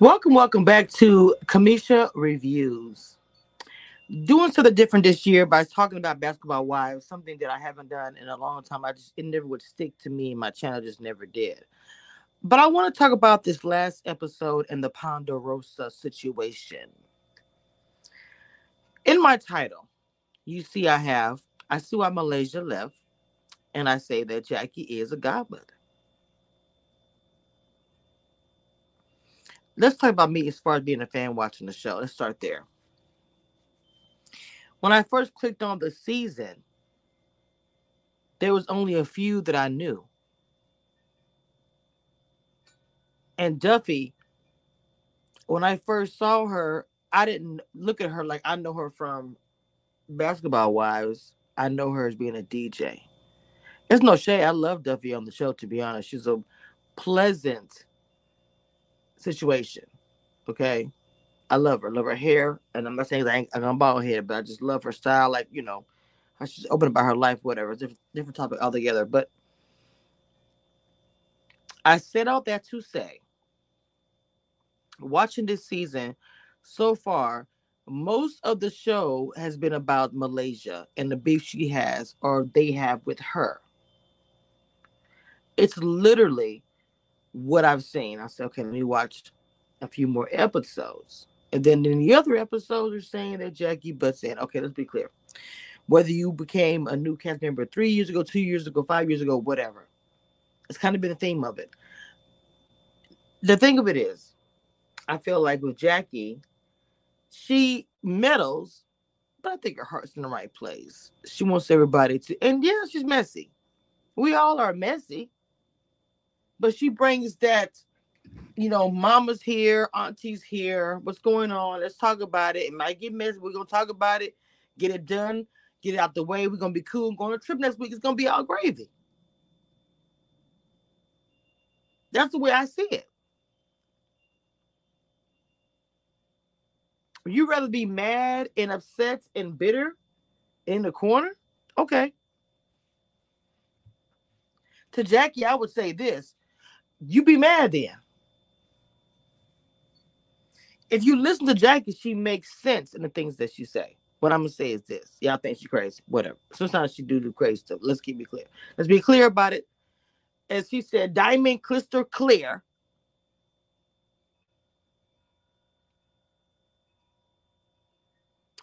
Welcome, welcome back to Cameshia Reviews. Doing something different this year by talking about basketball wives, something that I haven't done in a long time. I just it never would stick to me, my channel just never did. But I want to talk about this last episode and the Ponderosa situation. In my title, you see, I have I see why Malaysia left, and I say that Jackie is a godmother. Let's talk about me as far as being a fan watching the show. Let's start there. When I first clicked on the season, there was only a few that I knew. And Duffey, when I first saw her, I didn't look at her like I know her from basketball wives. I know her as being a DJ. It's no shade. I love Duffey on the show, to be honest. She's a pleasant situation. Okay. I love her. Love her hair. And I'm not saying ain't, I'm bald head, but I just love her style. Like, you know, how she's open about her life, whatever. It's different, different topic altogether. But I said all that to say, watching this season so far, most of the show has been about Malaysia and the beef she has or they have with her. It's literally what I've seen. I said, okay, let me watch a few more episodes. And then in the other episodes, are saying that Jackie butts in. Okay, let's be clear. Whether you became a new cast member three years ago, two years ago, five years ago, whatever, it's kind of been the theme of it. The thing of it is, I feel like with Jackie, she meddles, but I think her heart's in the right place. She wants everybody to, and yeah, she's messy. We all are messy but she brings that you know, mama's here, auntie's here. What's going on? Let's talk about it. It might get messy. We're gonna talk about it, get it done, get it out the way. We're gonna be cool. Going on a trip next week. It's gonna be all gravy. That's the way I see it. You rather be mad and upset and bitter in the corner? Okay. To Jackie, I would say this you be mad then. If you listen to Jackie, she makes sense in the things that she say. What I'm gonna say is this: y'all think she crazy, whatever. Sometimes she do do crazy stuff. Let's keep it clear. Let's be clear about it. As she said, diamond crystal clear.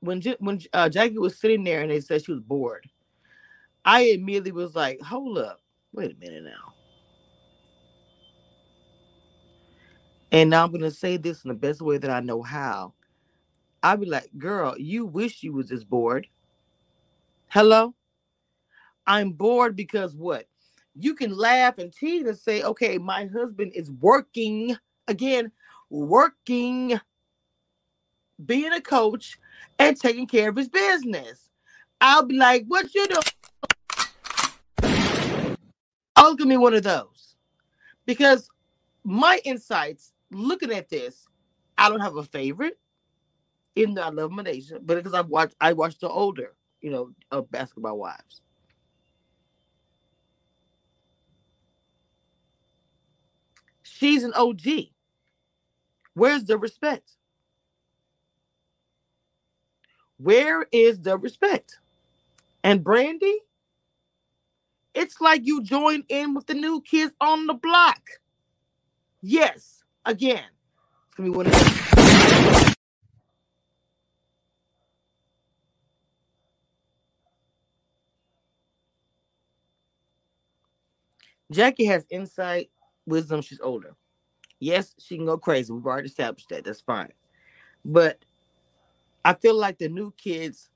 When when uh, Jackie was sitting there and they said she was bored, I immediately was like, "Hold up, wait a minute now." And now I'm gonna say this in the best way that I know how. I'll be like, girl, you wish you was this bored. Hello? I'm bored because what? You can laugh and tease and say, okay, my husband is working again, working, being a coach and taking care of his business. I'll be like, what you doing? I'll oh, give me one of those because my insights looking at this, I don't have a favorite, even though I love Malaysia, but because I've watched I watched the older, you know, of basketball wives. She's an OG. Where's the respect? Where is the respect? And Brandi, it's like you join in with the new kids on the block. Yes, again. It's gonna be one of those. Jackie has insight, wisdom. She's older. Yes, she can go crazy. We've already established that. That's fine. But I feel like the new kids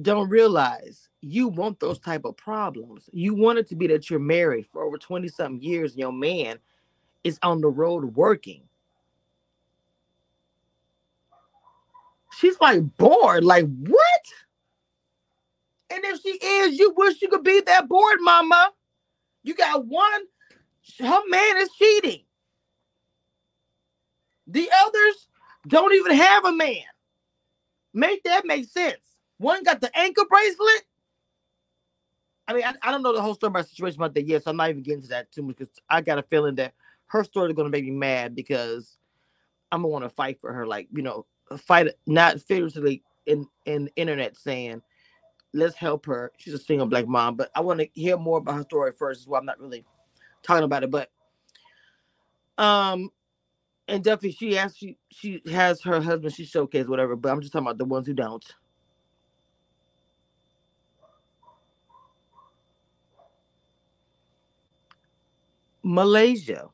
don't realize you want those type of problems. You want it to be that you're married for over 20 something years and your man is on the road working. She's like bored. Like, what? And if she is, you wish you could be that bored, mama. You got one, her man is cheating. The others don't even have a man. Make that make sense. One got the ankle bracelet. I mean, I, I don't know the whole story about situation about that yet, so I'm not even getting to that too much because I got a feeling that her story is to make me mad because I'm gonna want to fight for her, like you know, fight not figuratively in in internet saying, let's help her. She's a single black mom, but I want to hear more about her story first. As well, I'm not really talking about it, but um, and definitely she has she she has her husband she showcased whatever, but I'm just talking about the ones who don't. Malaysia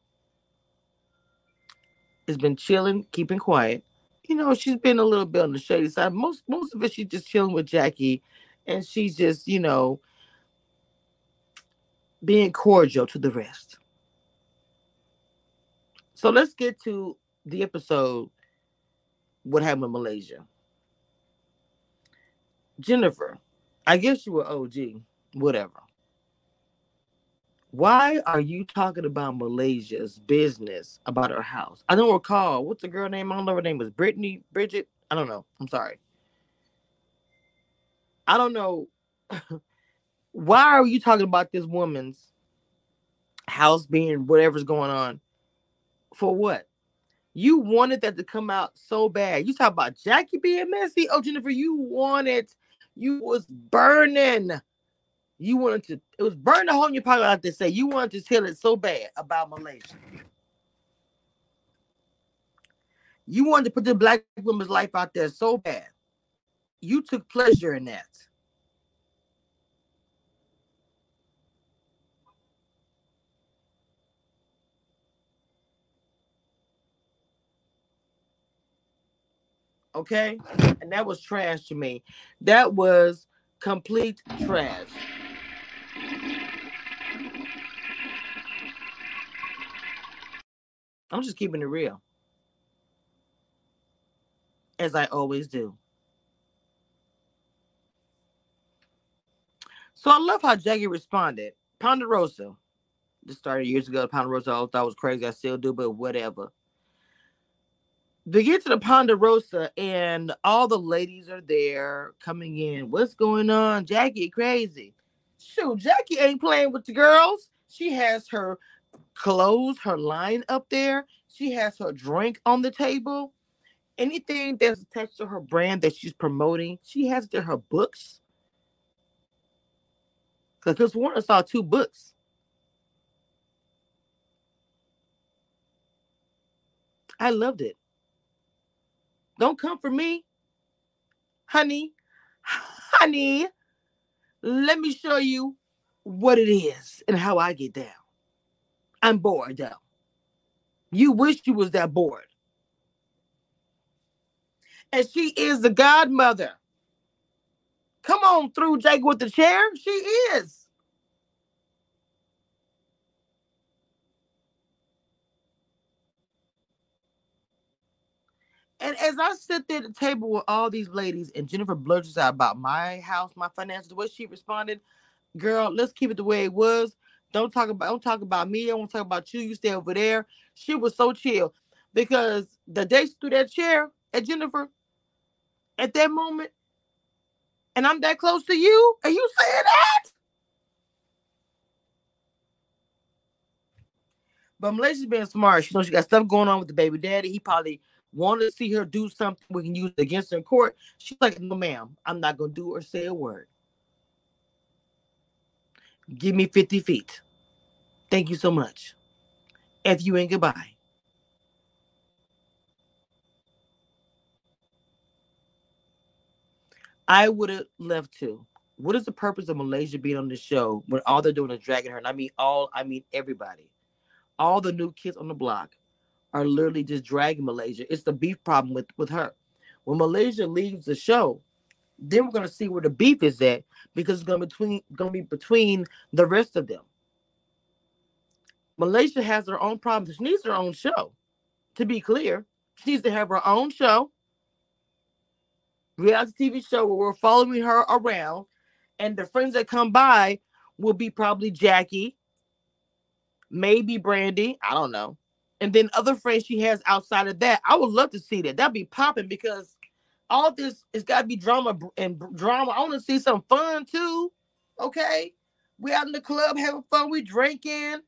has been chilling, keeping quiet. You know, she's been a little bit on the shady side. Most most of it, she's just chilling with Jackie, and she's just, you know, being cordial to the rest. So let's get to the episode. What happened in Malaysia? Jennifer, I guess you were OG, whatever. Why are you talking about Malaysia's business about her house? I don't recall. What's the girl name? I don't know her name was Brittany, Bridget. I don't know. I'm sorry. I don't know. Why are you talking about this woman's house being whatever's going on? For what? You wanted that to come out so bad. You talk about Jackie being messy. Oh, Jennifer, you wanted, you was burning you wanted to, it was burning a hole in your pocket, like they say. You wanted to tell it so bad about Malaysia. You wanted to put the black woman's life out there so bad. You took pleasure in that. Okay? And that was trash to me. That was complete trash. I'm just keeping it real. As I always do. So I love how Jackie responded. Ponderosa. This started years ago. Ponderosa I thought was crazy. I still do, but whatever. They get to the Ponderosa and all the ladies are there coming in. What's going on? Jackie crazy. Shoot, Jackie ain't playing with the girls. She has her clothes, her line up there. She has her drink on the table. Anything that's attached to her brand that she's promoting, she has there her books. Because Warner saw two books. I loved it. Don't come for me, honey. Honey, let me show you what it is and how I get down. I'm bored though. You wish you was that bored. And she is the godmother. Come on through, Jake, with the chair. She is. And as I sit there at the table with all these ladies, and Jennifer blurts out about my house, my finances, the way she responded, girl, let's keep it the way it was. Don't talk about don't talk about me. I won't talk about you. You stay over there. She was so chill because the day she threw that chair at Jennifer at that moment, and I'm that close to you, and you saying that? But Malaysia's being smart. She knows she got stuff going on with the baby daddy. He probably wanted to see her do something we can use against her in court. She's like, no, ma'am, I'm not gonna do or say a word. Give me 50 feet. Thank you so much. F you and goodbye. I would have left too. What is the purpose of Malaysia being on the show when all they're doing is dragging her? And I mean all, I mean everybody. All the new kids on the block are literally just dragging Malaysia. It's the beef problem with, with her. When Malaysia leaves the show, then we're gonna see where the beef is at because it's gonna between gonna be between the rest of them. Malaysia has her own problems. She needs her own show. To be clear, she needs to have her own show, reality TV show where we're following her around, and the friends that come by will be probably Jackie, maybe Brandi. I don't know. And then other friends she has outside of that. I would love to see that. That'd be popping because all this it's got to be drama and drama. I want to see some fun too. Okay, we out in the club having fun. We drinking.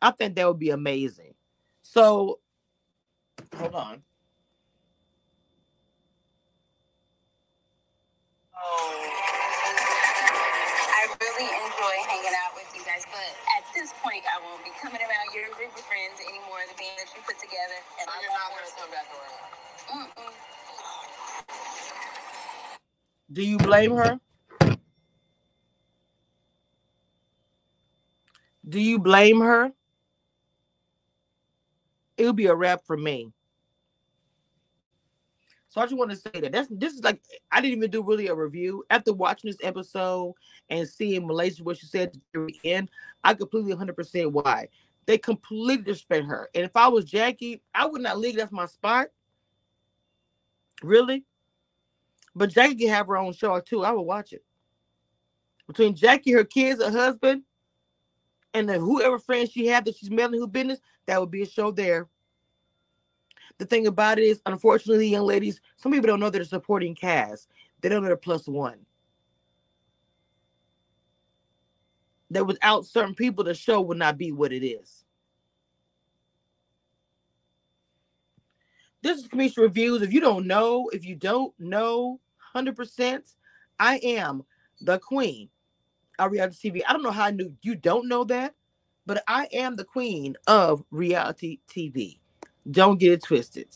I think that would be amazing. So, hold on. Um, I really enjoy hanging out with you guys, but at this point, I won't be coming around your group of friends anymore. The band that you put together, and I you're not won't gonna come back around. Mm-mm. Do you blame her? Do you blame her? It would be a wrap for me. So I just want to say that that's this is like I didn't even do really a review after watching this episode and seeing Malaysia what she said at the end. I completely 100% why they completely respect her. And if I was Jackie, I would not leave. That's my spot. Really, but Jackie can have her own show too. I would watch it. Between Jackie, her kids, her husband, and then whoever friends she had that she's meddling who business, that would be a show there. The thing about it is, unfortunately, young ladies, some people don't know they're supporting cast. They don't know they're plus one. That without certain people, the show would not be what it is. This is Cameshia Reviews. If you don't know, if you don't know 100%, I am the queen of reality TV. I don't know how I knew you don't know that, but I am the queen of reality TV. Don't get it twisted.